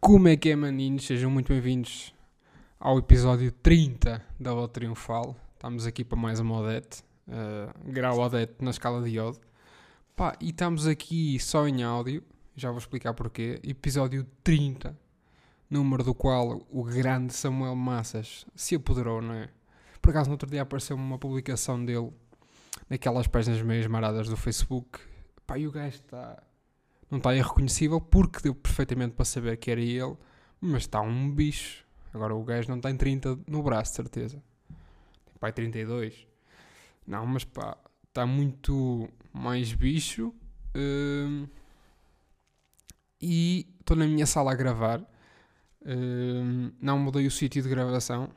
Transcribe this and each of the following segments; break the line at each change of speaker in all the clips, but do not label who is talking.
Como é que é, maninhos? Sejam muito bem-vindos ao episódio 30 da O Triunfal. Estamos aqui para mais uma Odete, uh, grau Odete na escala de iodo. Pá, e estamos aqui só em áudio, já vou explicar porquê. Episódio 30, número do qual o grande Samuel Massas se apoderou, não é? Por acaso, no outro dia apareceu uma publicação dele naquelas páginas meias maradas do Facebook. Pá, e o gajo está não está irreconhecível porque deu perfeitamente para saber que era ele, mas está um bicho. Agora o gajo não tem 30 no braço, certeza. Tem pai 32. Não, mas pá, está muito mais bicho. Hum, e estou na minha sala a gravar. Hum, não mudei o sítio de gravação.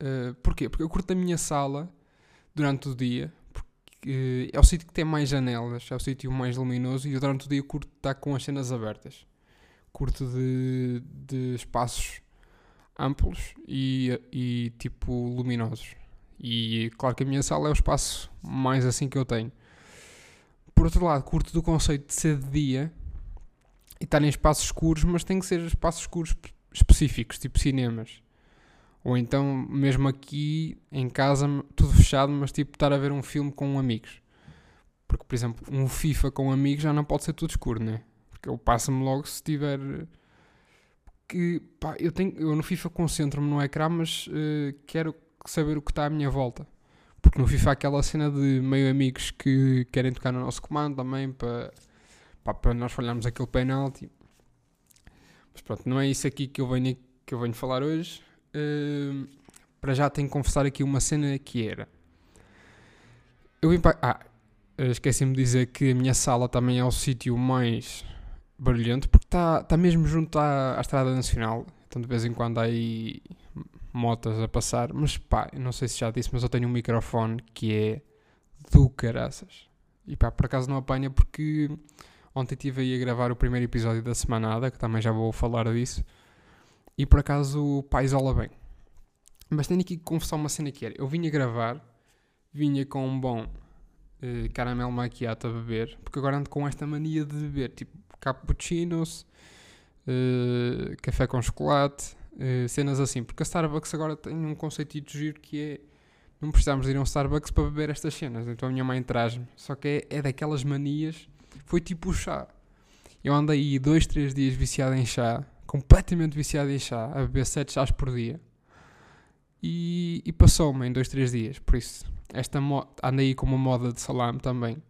Uh, porquê? Porque eu curto a minha sala durante o dia é o sítio que tem mais janelas, é o sítio mais luminoso e durante o dia curto estar com as cenas abertas. Curto de, de espaços amplos e, e tipo luminosos. E claro que a minha sala é o espaço mais assim que eu tenho. Por outro lado, curto do conceito de ser de dia e estar em espaços escuros, mas tem que ser espaços escuros específicos, tipo cinemas. Ou então, mesmo aqui em casa, tudo fechado, mas tipo estar a ver um filme com amigos. Porque, por exemplo, um FIFA com amigos já não pode ser tudo escuro, né? Porque eu passo-me logo se tiver. Que, pá, eu, tenho, eu no FIFA concentro-me no ecrã, mas uh, quero saber o que está à minha volta. Porque no FIFA há aquela cena de meio amigos que querem tocar no nosso comando também para, para, nós falharmos aquele penalti. Mas pronto, não é isso aqui que eu venho, que eu venho falar hoje. Uh, para já tenho que confessar aqui uma cena que era. Eu vim para. Ah, esqueci-me de dizer que a minha sala também é o sítio mais barulhento, porque está tá mesmo junto à, à Estrada Nacional. Então de vez em quando há aí motas a passar. Mas pá, não sei se já disse, mas eu tenho um microfone que é do caraças. E pá, por acaso não apanha porque ontem estive aí a gravar o primeiro episódio da semanada, que também já vou falar disso. E por acaso, pá, isola bem. Mas tenho aqui que confessar uma cena que era. Eu vinha gravar, vinha com um bom uh, caramelo macchiato a beber, porque agora ando com esta mania de beber, tipo, cappuccinos, uh, café com chocolate, uh, cenas assim. Porque a Starbucks agora tem um conceito de giro que é não precisamos ir a um Starbucks para beber estas cenas. Então a minha mãe traz-me. Só que é, é, daquelas manias. Foi tipo o chá. Eu andei dois, três dias viciado em chá completamente viciado em chá, a beber 7 chás por dia. E, e passou-me em 2, 3 dias. Por isso, esta anda aí com uma moda de salame também.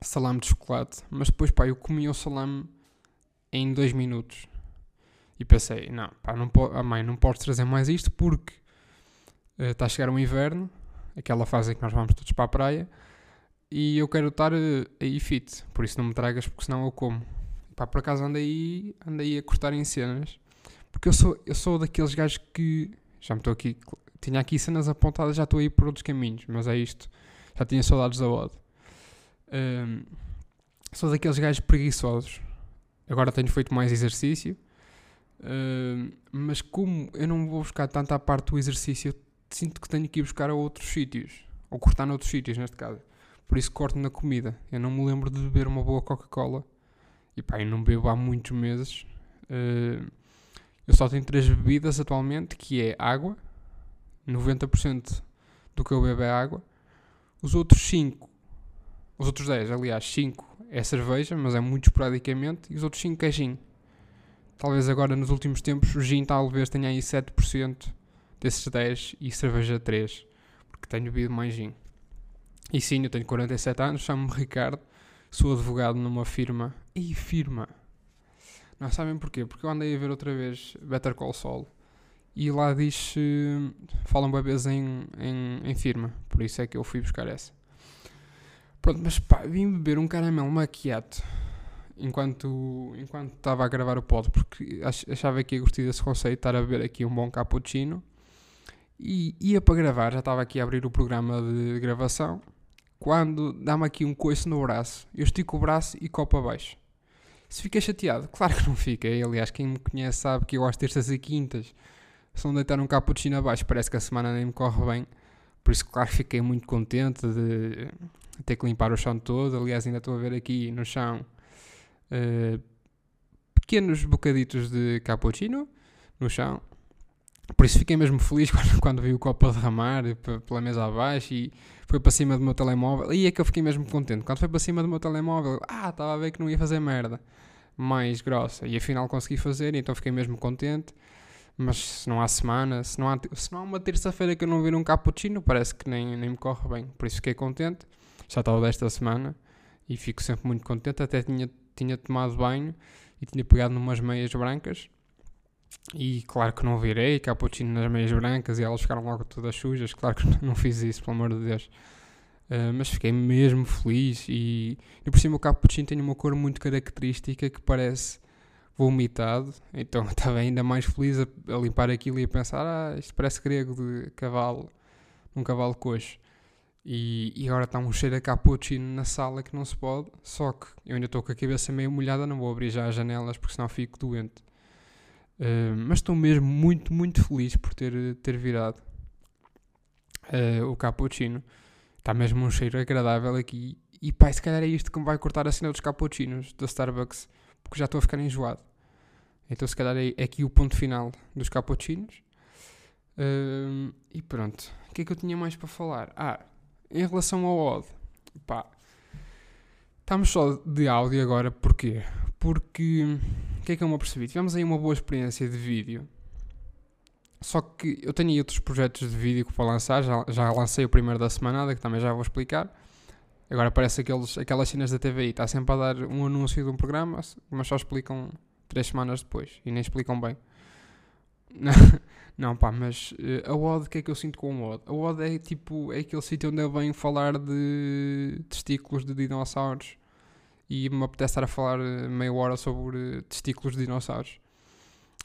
Salame de chocolate. Mas depois, pá, eu comi o salame em 2 minutos. E pensei, não, pá, não po a mãe, não podes trazer mais isto porque uh, está a chegar o inverno, aquela fase em que nós vamos todos para a praia, e eu quero estar uh, aí fit. Por isso não me tragas, porque senão eu como. Pá, por acaso andei, andei a cortar em cenas. Porque eu sou, eu sou daqueles gajos que. Já me estou aqui. Tinha aqui cenas apontadas, já estou aí por outros caminhos. Mas é isto. Já tinha saudades da OD. Um, sou daqueles gajos preguiçosos. Agora tenho feito mais exercício. Mas como eu não vou buscar tanto à parte do exercício, sinto que tenho que ir buscar a outros sítios. Ou cortar noutros sítios, neste caso. Por isso corto na comida. Eu não me lembro de beber uma boa Coca-Cola e pá, eu não bebo há muitos meses. Uh, eu só tenho três bebidas atualmente, que é água. 90% do que eu bebo é água. Os outros 5, os outros 10, aliás, 5 é cerveja, mas é muito esporadicamente. E os outros 5 é gin. Talvez agora nos últimos tempos o gin talvez tenha aí 7% desses 10 e cerveja 3, porque tenho bebido mais gin. E sim, eu tenho 47 anos, chamo-me Ricardo sou advogado numa firma. E firma? Não sabem porquê? Porque eu andei a ver outra vez Better Call Saul e lá diz. Uh, falam bebês em, em, em firma. Por isso é que eu fui buscar essa. Pronto, mas pá, vim beber um caramelo maquiato enquanto enquanto estava a gravar o pod, porque achava que ia gostar desse conceito, estar a beber aqui um bom cappuccino. E ia para gravar, já estava aqui a abrir o programa de gravação quando dá-me aqui um coice no braço, eu estico o braço e copo abaixo. Se fica chateado, claro que não fica. Aliás, quem me conhece sabe que eu de terças e quintas. Se não deitar um cappuccino abaixo, parece que a semana nem me corre bem. Por isso, claro, fiquei muito contente de ter que limpar o chão todo. Aliás, ainda estou a ver aqui no chão uh, pequenos bocaditos de cappuccino no chão. Por isso fiquei mesmo feliz quando, quando vi o copo a derramar pela mesa abaixo e foi para cima do meu telemóvel. E é que eu fiquei mesmo contente. Quando foi para cima do meu telemóvel, ah, estava a ver que não ia fazer merda mais grossa. E afinal consegui fazer, então fiquei mesmo contente. Mas se não há semana, se não há, se não há uma terça-feira que eu não vir um cappuccino, parece que nem, nem me corre bem. Por isso fiquei contente. Já estava desta semana e fico sempre muito contente. Até tinha, tinha tomado banho e tinha pegado numas meias brancas. E claro que não virei cappuccino nas meias brancas e elas ficaram logo todas sujas. Claro que não fiz isso, pelo amor de Deus. Uh, mas fiquei mesmo feliz e, e por cima o cappuccino tem uma cor muito característica que parece vomitado, então estava ainda mais feliz a, a, limpar aquilo e a pensar, ah, isto parece grego de cavalo, um cavalo coxo. E, e agora está um cheiro a cappuccino na sala que não se pode, só que eu ainda estou com a cabeça meio molhada, não vou abrir já as janelas porque senão fico doente. Uh, mas estou mesmo muito, muito feliz por ter, ter virado uh, o cappuccino. Está mesmo um cheiro agradável aqui. E pá, se calhar é isto que me vai cortar a cena dos cappuccinos da Starbucks porque já estou a ficar enjoado. Então, se calhar, é, é aqui o ponto final dos cappuccinos. Uh, e pronto. O que é que eu tinha mais para falar? Ah, em relação ao OD, pá, estamos só de áudio agora, porquê? Porque, o que é que eu me apercebi? Tivemos aí uma boa experiência de vídeo, só que eu tenho aí outros projetos de vídeo para lançar, já, já lancei o primeiro da semanada, que também já vou explicar, Agora parece aqueles, aquelas cenas da TVI, está sempre a dar um anúncio de um programa, mas só explicam três semanas depois e nem explicam bem. Não, pá, mas uh, a OD, o que é que eu sinto com a OD? A OD é tipo, é aquele sítio onde eu venho falar de testículos de dinossauros e me apetece estar a falar eh, meia hora sobre testículos de dinossauros.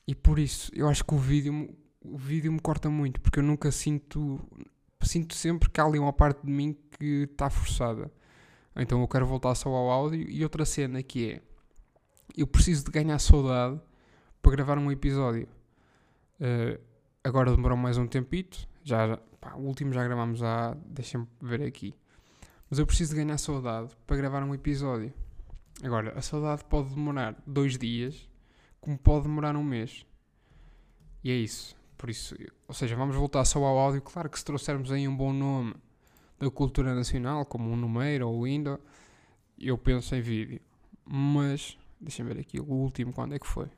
E por isso, eu acho que o vídeo, o vídeo me corta muito, porque eu nunca sinto, sinto sempre que há ali uma parte de mim que está forçada. Então eu quero voltar só ao áudio. E outra cena que é: eu preciso de ganhar saudade para gravar um episódio. Uh, agora demorou mais um tempito. Já, pá, o último já gravámos há. Deixem-me ver aqui. Mas eu preciso de ganhar saudade para gravar um episódio. Agora, a saudade pode demorar dois dias, como pode demorar um mês. E é isso. Por isso, ou seja, vamos voltar só ao áudio. Claro que se trouxermos aí um bom nome da cultura nacional, como o Numeiro ou o Indo, eu penso em vídeo. Mas, deixem ver aqui, o último, quando é que foi?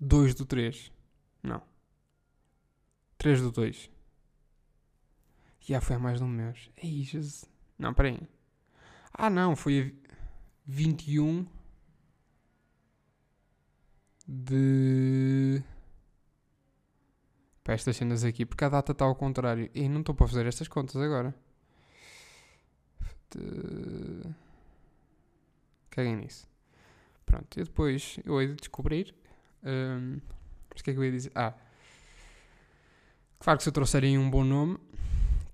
2 do 3. Não. 3 do 2. Já foi há mais de um mês. Ei, Jesus. Não, peraí. Ah, não, foi 21 de para estas cenas aqui, porque a data está ao contrário. E não estou para fazer estas contas agora. De... Caguem nisso. Pronto, e depois eu hei de descobrir. Um, mas o que é que eu ia dizer? Ah, claro que se eu trouxerem um bom nome,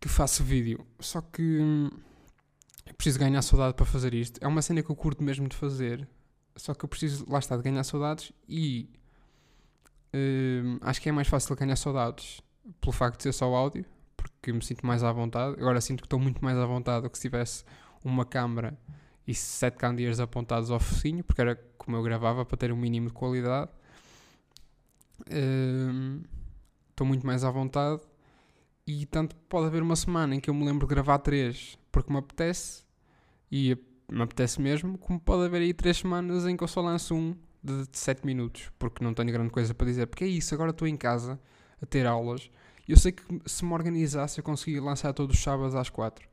que faço vídeo. Só que hum, preciso ganhar saudade para fazer isto. É uma cena que eu curto mesmo de fazer. Só que eu preciso, lá está, de ganhar saudades e Uh, acho que é mais fácil ganhar saudades pelo facto de ser só áudio, porque me sinto mais à vontade. Agora sinto que estou muito mais à vontade do que se tivesse uma câmera e sete candeeiros apontados ao focinho, porque era como eu gravava para ter um mínimo de qualidade. Estou uh, muito mais à vontade e tanto pode haver uma semana em que eu me lembro de gravar três porque me apetece e me apetece mesmo, como pode haver aí três semanas em que eu só lanço um de, de 7 minutos, porque não tenho grande coisa para dizer. Porque é isso, agora estou em casa a ter aulas e eu sei que se me organizasse eu conseguia lançar todos os sábados às 4.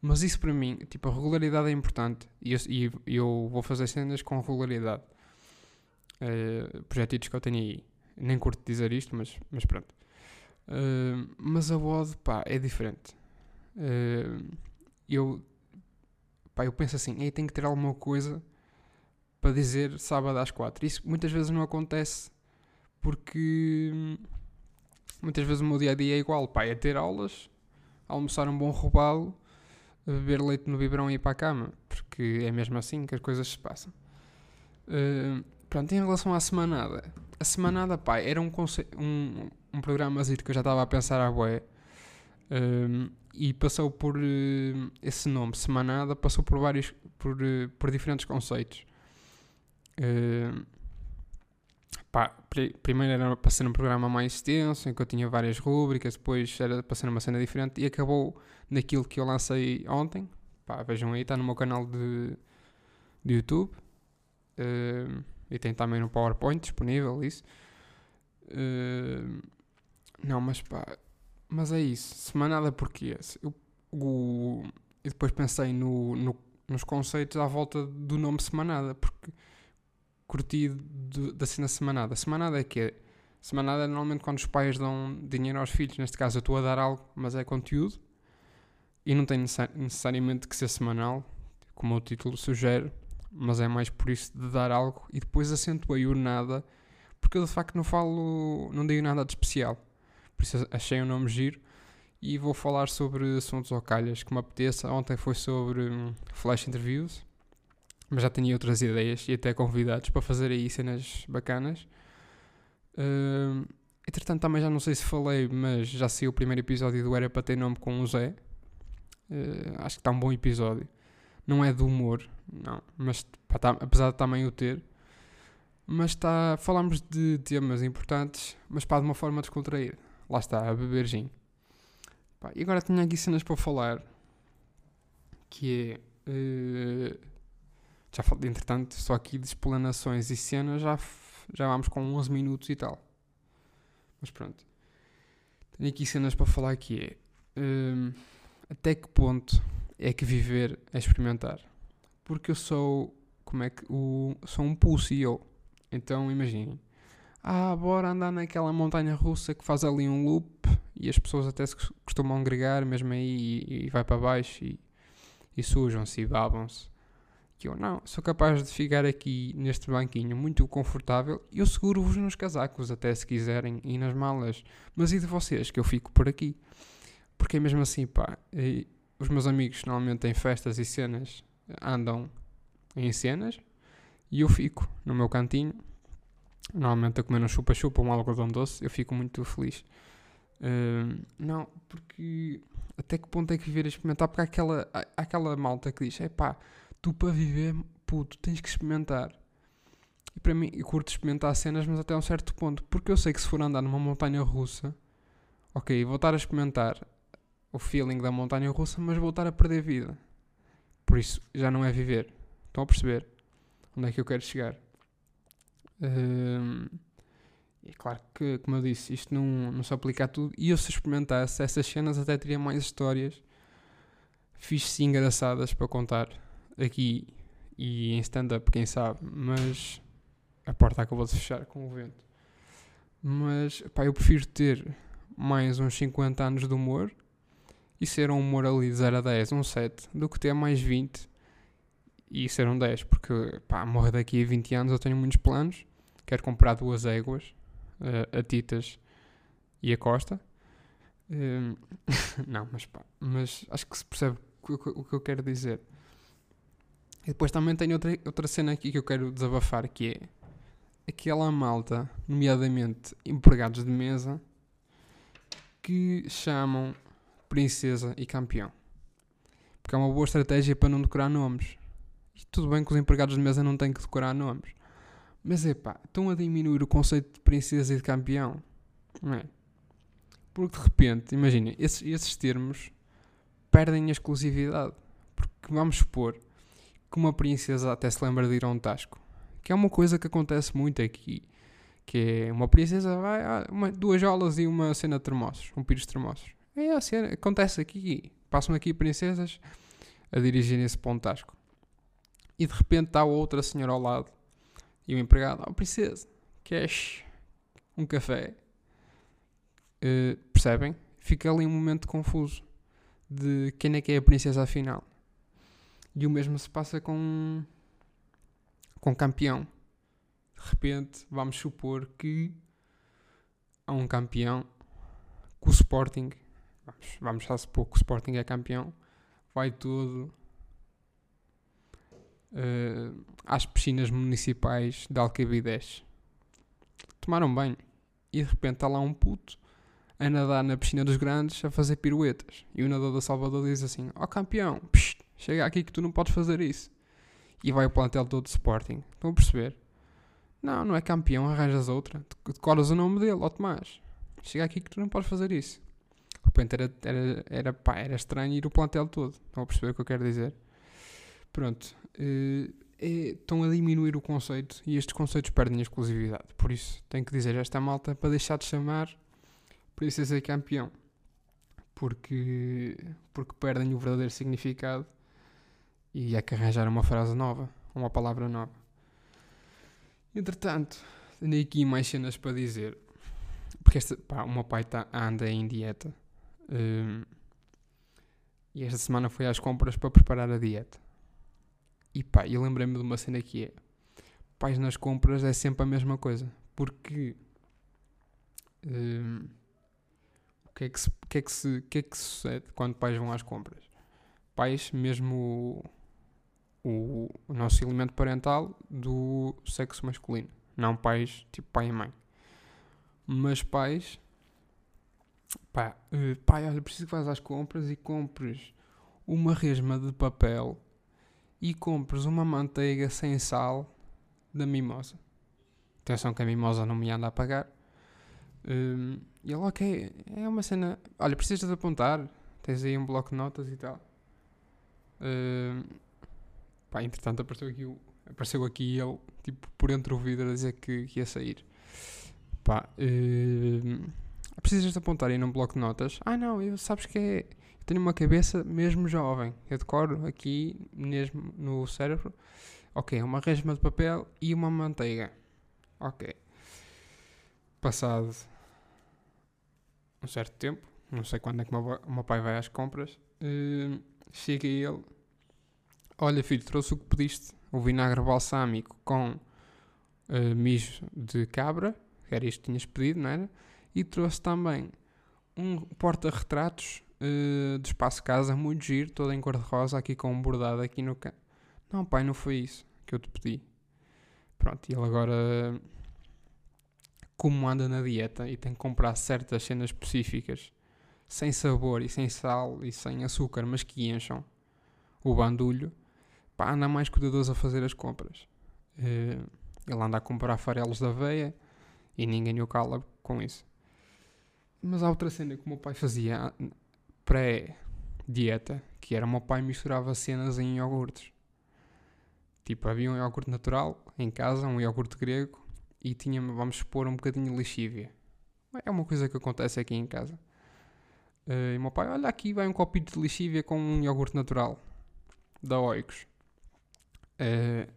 Mas isso para mim, tipo, a regularidade é importante e eu, e eu vou fazer cenas com regularidade. Uh, projetos que eu tenho aí. Nem curto dizer isto, mas, mas pronto. Uh, mas a WOD, pá, é diferente. Uh, eu, pá, eu penso assim, ei, tenho que ter alguma coisa para dizer sábado às quatro. Isso muitas vezes não acontece porque hum, muitas vezes o meu dia a dia é igual. Pai, é ter aulas, almoçar um bom robalo, beber leite no biberão e ir para a cama, porque é mesmo assim que as coisas se passam. Uh, pronto, em relação à semanada, a semanada, pá, era um, um, um programa que eu já estava a pensar à boé. Um, e passou por uh, esse nome, Semanada, passou por vários, por, uh, por diferentes conceitos. Uh, pá, primeiro era para ser um programa mais extenso, em que eu tinha várias rúbricas, depois era para ser uma cena diferente e acabou naquilo que eu lancei ontem. Pá, vejam aí, está no meu canal de, de YouTube. E tem também no PowerPoint disponível isso. Não, mas pá, mas é isso. Semanada porquê? Eu, o, e depois pensei no, no, nos conceitos à volta do nome semanada, porque curti do, da cena semanada. Semanada é que é? Semanada é normalmente quando os pais dão dinheiro aos filhos. Neste caso eu estou a dar algo, mas é conteúdo. E não tem necessariamente que ser semanal, como o título sugere, mas é mais por isso de dar algo. E depois acentuei o nada, porque eu de facto não falo, não digo nada de especial. Por isso achei o um nome giro. E vou falar sobre assuntos ou calhas que me apeteça. Ontem foi sobre hum, flash interviews mas já tinha outras ideias e até convidados para fazer aí cenas bacanas. Uh, entretanto, também já não sei se falei, mas já saiu o primeiro episódio do Era para ter nome com o Zé. Uh, acho que está um bom episódio. Não é de humor, não, mas pá, tá, apesar de também o ter. Mas está, falamos de temas importantes, mas pá, de uma forma descontraída. Lá está, a beber gin. Pá, e agora tenho aqui cenas para falar, que é... Uh, já falei, entretanto, só aqui de explanações e cenas já, já vamos com 11 minutos e tal. Mas pronto. Tenho aqui cenas para falar que é hum, até que ponto é que viver é experimentar? Porque eu sou como é que o sou um pussy eu. Então imaginem. Ah, bora andar naquela montanha russa que faz ali um loop e as pessoas até se costumam agregar mesmo aí e, e vai para baixo e, e sujam-se e babam-se que eu não, sou capaz de ficar aqui neste banquinho muito confortável e eu seguro-vos nos casacos, até se quiserem, e nas malas. Mas e de vocês, que eu fico por aqui? Porque é mesmo assim, pá, os meus amigos normalmente em festas e cenas andam em cenas e eu fico no meu cantinho, normalmente a comer um chupa-chupa ou um algodão doce, eu fico muito feliz. Uh, não, porque até que ponto é que viver a experimentar? Porque há aquela, há aquela malta que diz, é pá tu para viver, puto, tens que experimentar. E para mim, eu curto experimentar cenas, mas até um certo ponto. Porque eu sei que se for andar numa montanha russa, ok, vou estar a experimentar o feeling da montanha russa, mas vou estar a perder vida. Por isso, já não é viver. Estão a perceber onde é que eu quero chegar? Hum, é claro que, como eu disse, isto não, não se aplica a tudo. E eu, se experimentasse essas cenas, até teria mais histórias fixe e engraçadas para contar aqui e em stand-up, quem sabe, mas a porta acabou de fechar com o vento. Mas pá, eu prefiro ter mais uns 50 anos de humor e ser um humor ali de 0 a 10, um 7, do que ter mais 20 e ser um 10, porque pá, morrer daqui a 20 anos eu tenho muitos planos. Quero comprar duas éguas, uh, a Titas e a Costa. Uh, não, mas pá, mas acho que se percebe o que eu quero dizer. E depois também tenho outra, outra cena aqui que eu quero desabafar, que é aquela malta, nomeadamente empregados de mesa, que chamam princesa e campeão. Porque é uma boa estratégia para não decorar nomes. E tudo bem que os empregados de mesa não têm que decorar nomes. Mas é pá, estão a diminuir o conceito de princesa e de campeão. Não é? Porque de repente, imaginem, esses, esses termos perdem a exclusividade. Porque vamos supor, que uma princesa até se lembra de ir a um tasco. Que é uma coisa que acontece muito aqui. Que é uma princesa vai a uma, duas aulas e uma cena de termossos, um pires de termossos. É a cena, acontece aqui. Passam aqui princesas a dirigirem-se para um tasco. E de repente está outra senhora ao lado. E o empregado, oh princesa, queres um café? Uh, percebem? Fica ali um momento confuso de quem é que é a princesa afinal. E o mesmo se passa com, com campeão. De repente, vamos supor que há um campeão que o Sporting, vamos, vamos já supor que o Sporting é campeão, vai todo uh, às piscinas municipais de Alcabidez. Tomaram banho. E de repente está lá um puto a nadar na piscina dos grandes a fazer piruetas. E o nadador da Salvador diz assim: Ó oh, campeão, psh, Chega aqui que tu não podes fazer isso. E vai o plantel todo de Sporting. Estão a perceber? Não, não é campeão, arranjas outra. Decoras o nome dele, ó Tomás. Chega aqui que tu não podes fazer isso. De repente era, era, era, pá, era estranho ir o plantel todo. Estão a perceber o que eu quero dizer? Pronto. Uh, é, estão a diminuir o conceito e estes conceitos perdem a exclusividade. Por isso, tenho que dizer esta malta para deixar de chamar Princesa Campeão. Porque, porque perdem o verdadeiro significado e é que arranjar uma frase nova, uma palavra nova. Entretanto, tenho aqui mais cenas para dizer. Porque esta, pá, o meu pai tá, anda em dieta. Um, e esta semana foi às compras para preparar a dieta. E pá, eu lembrei-me de uma cena que é: pais nas compras é sempre a mesma coisa. Porque. Um, o que é que, se, que, é que, se, que é que sucede quando pais vão às compras? Pais, mesmo o, o, o nosso elemento parental do sexo masculino. Não pais tipo pai e mãe. Mas pais. Pá, uh, pai, olha, preciso que vás às compras e compres uma resma de papel e compres uma manteiga sem sal da mimosa. Atenção que a mimosa não me anda a pagar. Um, e ele, ok, é uma cena. Olha, precisas de apontar. Tens aí um bloco de notas e tal. Um, pá, entretanto apareceu aqui, apareceu aqui ele, tipo, por entre o vidro a dizer que, que ia sair. Pá, um, precisas de apontar aí num bloco de notas. Ah, não, eu sabes que é tenho uma cabeça mesmo jovem. Eu decoro aqui, mesmo no cérebro. Ok, uma resma de papel e uma manteiga. Ok. Passado um certo tempo, não sei quando é que o meu pai vai às compras, uh, chega ele. Olha, filho, trouxe o que pediste: o vinagre balsâmico com uh, mijo de cabra, que era isto que tinhas pedido, não era? E trouxe também um porta-retratos uh, de espaço casa, muito giro, toda em cor-de-rosa, aqui com um bordado aqui no canto. Não, pai, não foi isso que eu te pedi. Pronto, e ele agora, como anda na dieta e tem que comprar certas cenas específicas, sem sabor e sem sal e sem açúcar, mas que encham o bandulho, pá, anda mais cuidadoso a fazer as compras. Uh, ele anda a comprar farelos da aveia e ninguém o cala com isso. Mas há outra cena que o meu pai fazia pré-dieta, que era o meu pai misturava cenas em iogurtes. Tipo, havia um iogurte natural em casa, um iogurte grego, e tinha, vamos supor, um bocadinho de lixívia. É uma coisa que acontece aqui em casa. Uh, e o meu pai, olha aqui, vai um copinho de lixívia com um iogurte natural, da Oikos. Uh,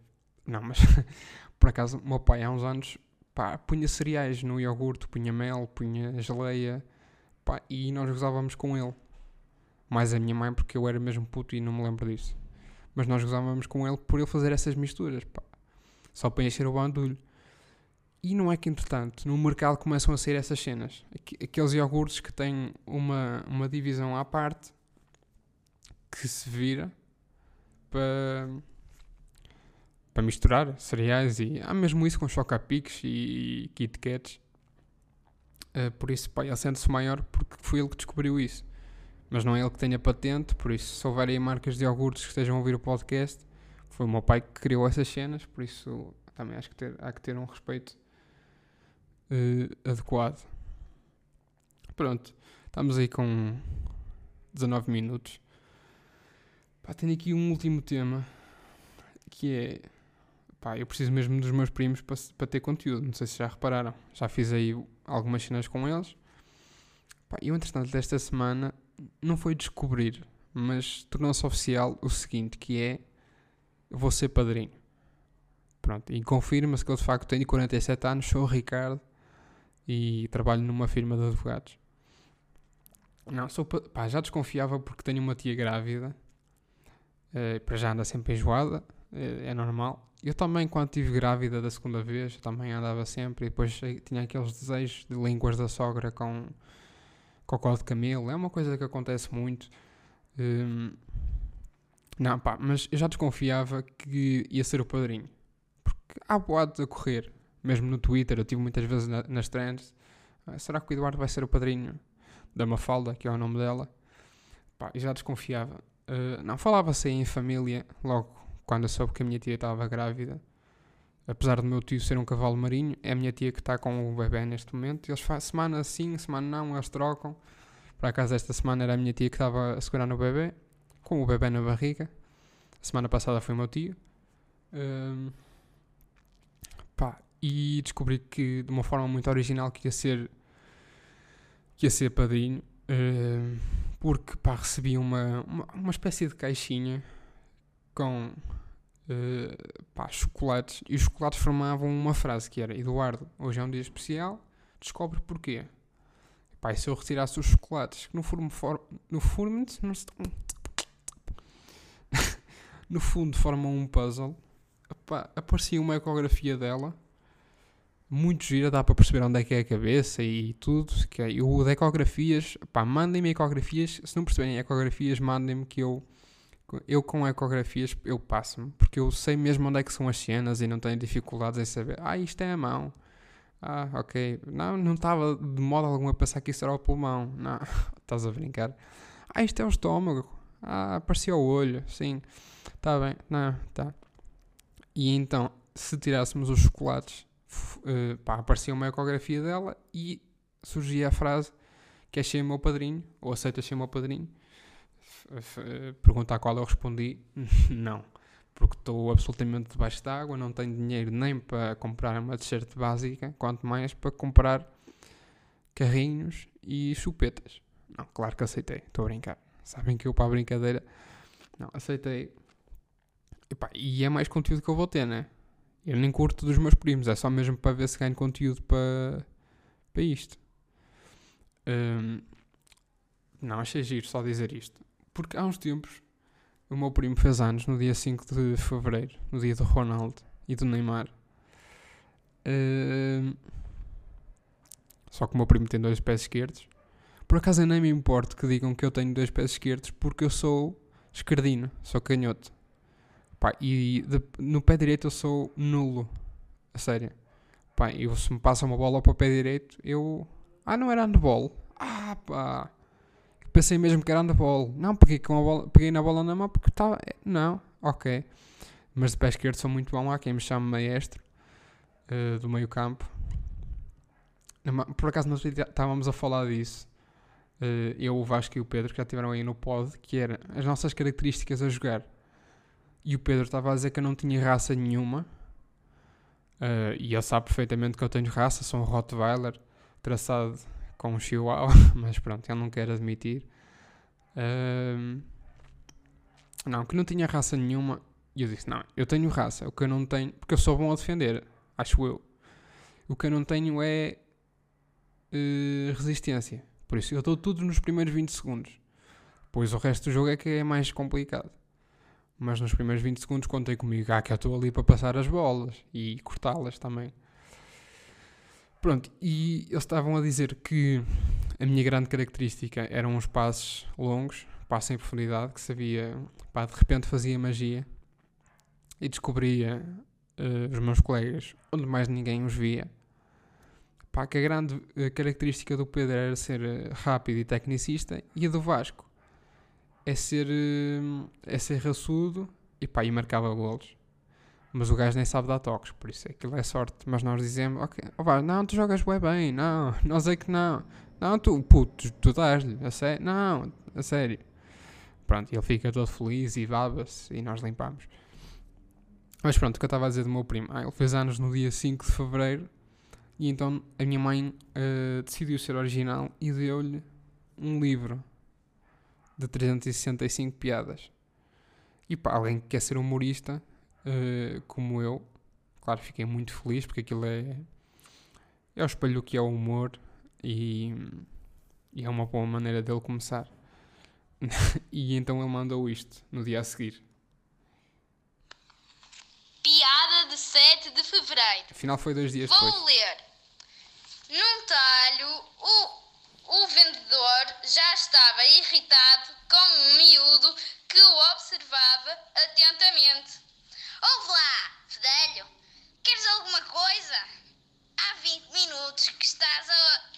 não, mas por acaso, o meu pai há uns anos pá, punha cereais no iogurte, punha mel, punha geleia, pá, e nós gozávamos com ele. Mais a minha mãe, porque eu era mesmo puto e não me lembro disso. Mas nós gozávamos com ele por ele fazer essas misturas, pá. Só para encher o bandulho. E não é que, entretanto, no mercado começam a sair essas cenas. Aqueles iogurtes que têm uma, uma divisão à parte que se vira para, para misturar cereais e há mesmo isso com chocapics e Kit Kats. Uh, por isso, pá, ele sente-se maior porque foi ele que descobriu isso mas não é ele que tenha patente, por isso se houver aí marcas de iogurtes que estejam a ouvir o podcast, foi o meu pai que criou essas cenas, por isso também acho que ter, há que ter um respeito uh, adequado. Pronto, estamos aí com 19 minutos. Pá, tenho aqui um último tema que é pá, eu preciso mesmo dos meus primos para, ter conteúdo. Não sei se já repararam, já fiz aí algumas cenas com eles. Pá, eu, entretanto, desta semana não foi descobrir, mas tornou-se oficial o seguinte, que é vou ser padrinho. Pronto, e confirma-se que eu de facto tenho 47 anos, sou o Ricardo e trabalho numa firma de advogados. Não, sou, pá, já desconfiava porque tenho uma tia grávida, uh, para já anda sempre enjoada, uh, é normal. Eu também, quando estive grávida da segunda vez, também andava sempre e depois tinha aqueles desejos de línguas da sogra com cocó de camelo, é uma coisa que acontece muito. Um, não, pá, mas eu já desconfiava que ia ser o padrinho. Porque há boatos a correr, mesmo no Twitter, eu tive muitas vezes na, nas trends. Ah, será que o Eduardo vai ser o padrinho da Mafalda, que é o nome dela? Pá, eu já desconfiava. Uh, não, falava-se em família, logo quando eu soube que a minha tia estava grávida. Apesar do meu tio ser um cavalo marinho, é a minha tia que está com o bebê neste momento. Eles fazem semana sim, semana não, eles trocam. Por acaso, esta semana era a minha tia que estava a segurar no bebê, com o bebê na barriga. A semana passada foi o meu tio. Um, pá, e descobri que de uma forma muito original que ia ser que ia ser padrinho um, porque pá, recebi uma, uma, uma espécie de caixinha com uh, pá, chocolates e os chocolates formavam uma frase que era Eduardo, hoje é um dia especial, descobre porquê. Pá, e se eu retirasse os chocolates que no fundo, for, no fundo no fundo formam um puzzle Epá, aparecia uma ecografia dela muito gira, dá para perceber onde é que é a cabeça e tudo. Que é, o de ecografias, pá, mandem-me ecografias. Se não perceberem ecografias, mandem-me que eu, eu com ecografias, eu passo-me. Porque eu sei mesmo onde é que são as cenas e não tenho dificuldades em saber. Ah, isto é a mão. Ah, ok. Não, não estava de modo algum a pensar que isso era o pulmão. Não, estás a brincar. Ah, isto é o estômago. Ah, apareceu o olho. Sim, está bem. Não, tá. E então, se tirássemos os chocolates, uh, pá, aparecia uma ecografia dela e surgia a frase: Queres ser meu padrinho? Ou aceitas ser meu padrinho? Uh, pergunta à qual eu respondi: Não, porque estou absolutamente debaixo d'água, não tenho dinheiro nem para comprar uma t-shirt básica, quanto mais para comprar carrinhos e chupetas. Não, claro que aceitei, estou a brincar. Sabem que eu para a brincadeira. Não, aceitei e é mais conteúdo que eu vou ter, né? Eu nem curto dos meus primos, é só mesmo para ver se ganho conteúdo para, para isto. Um, não, achei giro só dizer isto. Porque há uns tempos o meu primo fez anos no dia 5 de fevereiro, no dia do Ronaldo e do Neymar. Um, só que o meu primo tem dois pés esquerdos. Por acaso eu nem me importo que digam que eu tenho dois pés esquerdos porque eu sou esquerdino, sou canhoto. Pá, e de, no pé direito eu sou nulo. A sério. Pá, eu, se me passa uma bola para o pé direito, eu. Ah, não era handball. Ah, pá. Pensei mesmo que era handball. Não, peguei, com a bola, peguei na bola na mão porque estava. Não, ok. Mas de pé esquerdo sou muito bom. Há quem me chame maestro uh, do meio campo. Por acaso, nós estávamos a falar disso. Uh, eu, o Vasco e o Pedro, que já estiveram aí no pod, que era as nossas características a jogar. E o Pedro estava a dizer que eu não tinha raça nenhuma. Uh, e ele sabe perfeitamente que eu tenho raça, sou um Rottweiler traçado com um Chihuahua, mas pronto, ele não quer admitir. Uh, não, que não tinha raça nenhuma. E eu disse: Não, eu tenho raça, o que eu não tenho, porque eu sou bom a defender, acho eu. O que eu não tenho é uh, resistência. Por isso eu dou tudo nos primeiros 20 segundos. Pois o resto do jogo é que é mais complicado mas nos primeiros 20 segundos contei comigo, ah, que eu estou ali para passar as bolas e cortá-las também. Pronto, e eles estavam a dizer que a minha grande característica eram os passos longos, passos em profundidade, que sabia, pá, de repente fazia magia e descobria uh, os meus colegas onde mais ninguém os via. Pá, que a grande uh, característica do Pedro era ser uh, rápido e tecnicista e a do Vasco é ser, é ser raçudo e pá, e marcava golos. Mas o gajo nem sabe dar toques, por isso aquilo é sorte. Mas nós dizemos, ok, oh, não, tu jogas bem, bem, não, nós é que não. Não, tu, puto, tu, tu dás-lhe, a sério, não, a sério. Pronto, ele fica todo feliz e baba-se e nós limpamos. Mas pronto, o que eu estava a dizer do meu primo, ah, ele fez anos no dia 5 de Fevereiro e então a minha mãe uh, decidiu ser original e deu-lhe um livro de 365 piadas. E para alguém que quer ser humorista, uh, como eu, claro, fiquei muito feliz porque aquilo é, é o espelho que é o humor e, e é uma boa maneira dele começar. e então ele mandou isto no dia a seguir.
Piada de 7 de fevereiro.
Afinal, foi dois dias
Vou
depois.
Vou ler. Num talho, o o vendedor já estava irritado com um miúdo que o observava atentamente. Ouve lá, fedelho. queres alguma coisa? Há 20 minutos que estás a,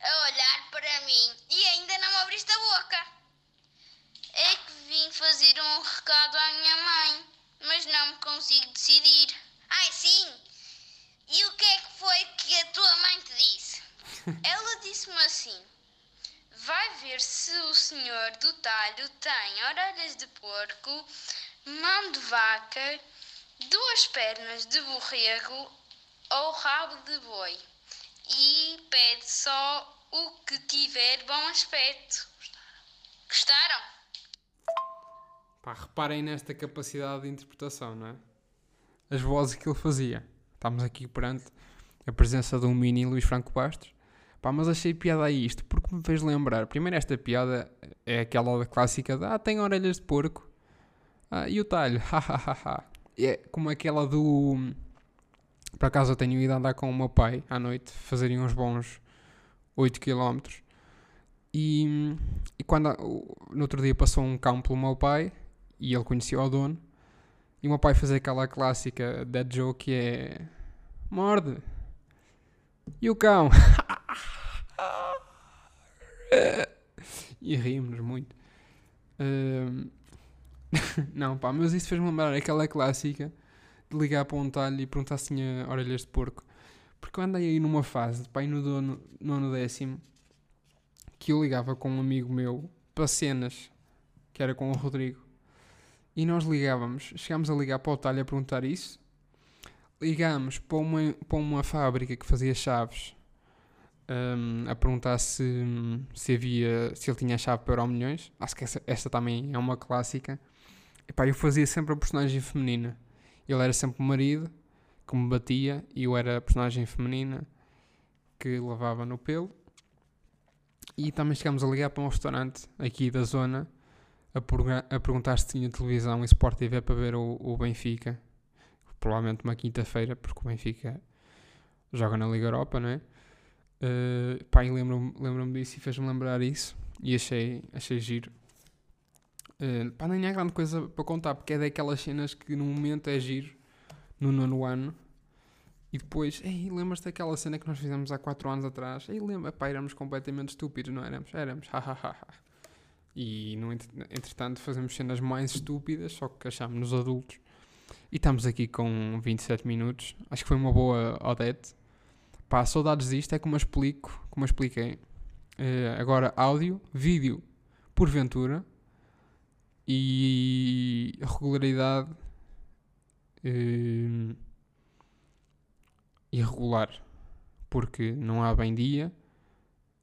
a olhar para mim e ainda não abriste a boca. É que vim fazer um recado à minha mãe, mas não me consigo decidir. Ai, sim! E o que é que foi que a tua mãe te disse? Ela disse-me assim: Vai ver se o senhor do talho tem orelhas de porco mão de vaca, duas pernas de borrego ou rabo de boi. E pede só o que tiver bom aspecto. Gostaram?
Pá, reparem nesta capacidade de interpretação, não é? As vozes que ele fazia. Estamos aqui perante a presença de um mini Luís Franco Bastos. Pá, mas achei piada a isto, porque me fez lembrar. Primeiro, esta piada é aquela clássica de Ah, tem orelhas de porco. Ah, e o talho? Hahaha. é como aquela do. Por acaso eu tenho ido andar com o meu pai à noite, fazerem uns bons 8 km. E, e quando no outro dia passou um cão pelo meu pai e ele conhecia o dono. E o meu pai fazia aquela clássica dead joke que é morde. E o cão? e rimos muito. Uh, não, pá, mas isso fez-me lembrar aquela clássica de ligar para um talho e perguntar se tinha orelhas de porco. Porque eu andei aí numa fase, pá, no dono, nono décimo, que eu ligava com um amigo meu para cenas, que era com o Rodrigo. E nós ligávamos, chegámos a ligar para o talho a perguntar isso. Ligámos para uma, para uma fábrica que fazia chaves um, a perguntar se, se havia se ele tinha chave para Euro Milhões. Acho que essa, esta também é uma clássica. E pá, eu fazia sempre a personagem feminina. Ele era sempre o marido que me batia e eu era a personagem feminina que levava no pelo. E também chegámos a ligar para um restaurante aqui da zona a, a perguntar se tinha televisão e Sport TV para ver o, o Benfica. Provavelmente uma quinta-feira, porque o Benfica joga na Liga Europa, não é? Uh, pá, lembro-me lembro disso e fez-me lembrar isso. E achei, achei giro. Uh, pá, nem há grande coisa para contar, porque é daquelas cenas que no momento é giro, no nono ano. E depois, ei, lembras-te daquela cena que nós fizemos há 4 anos atrás? Ei, lembra, pá, éramos completamente estúpidos, não éramos? Éramos, hahaha. e, no, entretanto, fazemos cenas mais estúpidas, só que achámos-nos adultos. E estamos aqui com 27 minutos. Acho que foi uma boa Odete. Pá, saudades disto é como eu explico, como eu expliquei. Uh, agora, áudio, vídeo, porventura, e regularidade uh, irregular, porque não há bem dia,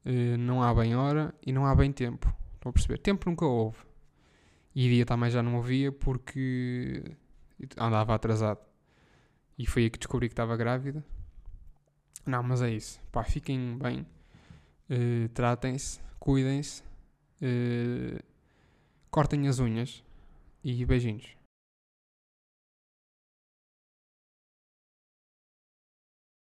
uh, não há bem hora e não há bem tempo. Estão a perceber? Tempo nunca houve. E dia também já não havia porque andava atrasado. E foi aí que descobri que estava grávida. Não, mas é isso. Pá, fiquem bem. Uh, Tratem-se, cuidem-se. Uh, cortem as unhas. E beijinhos.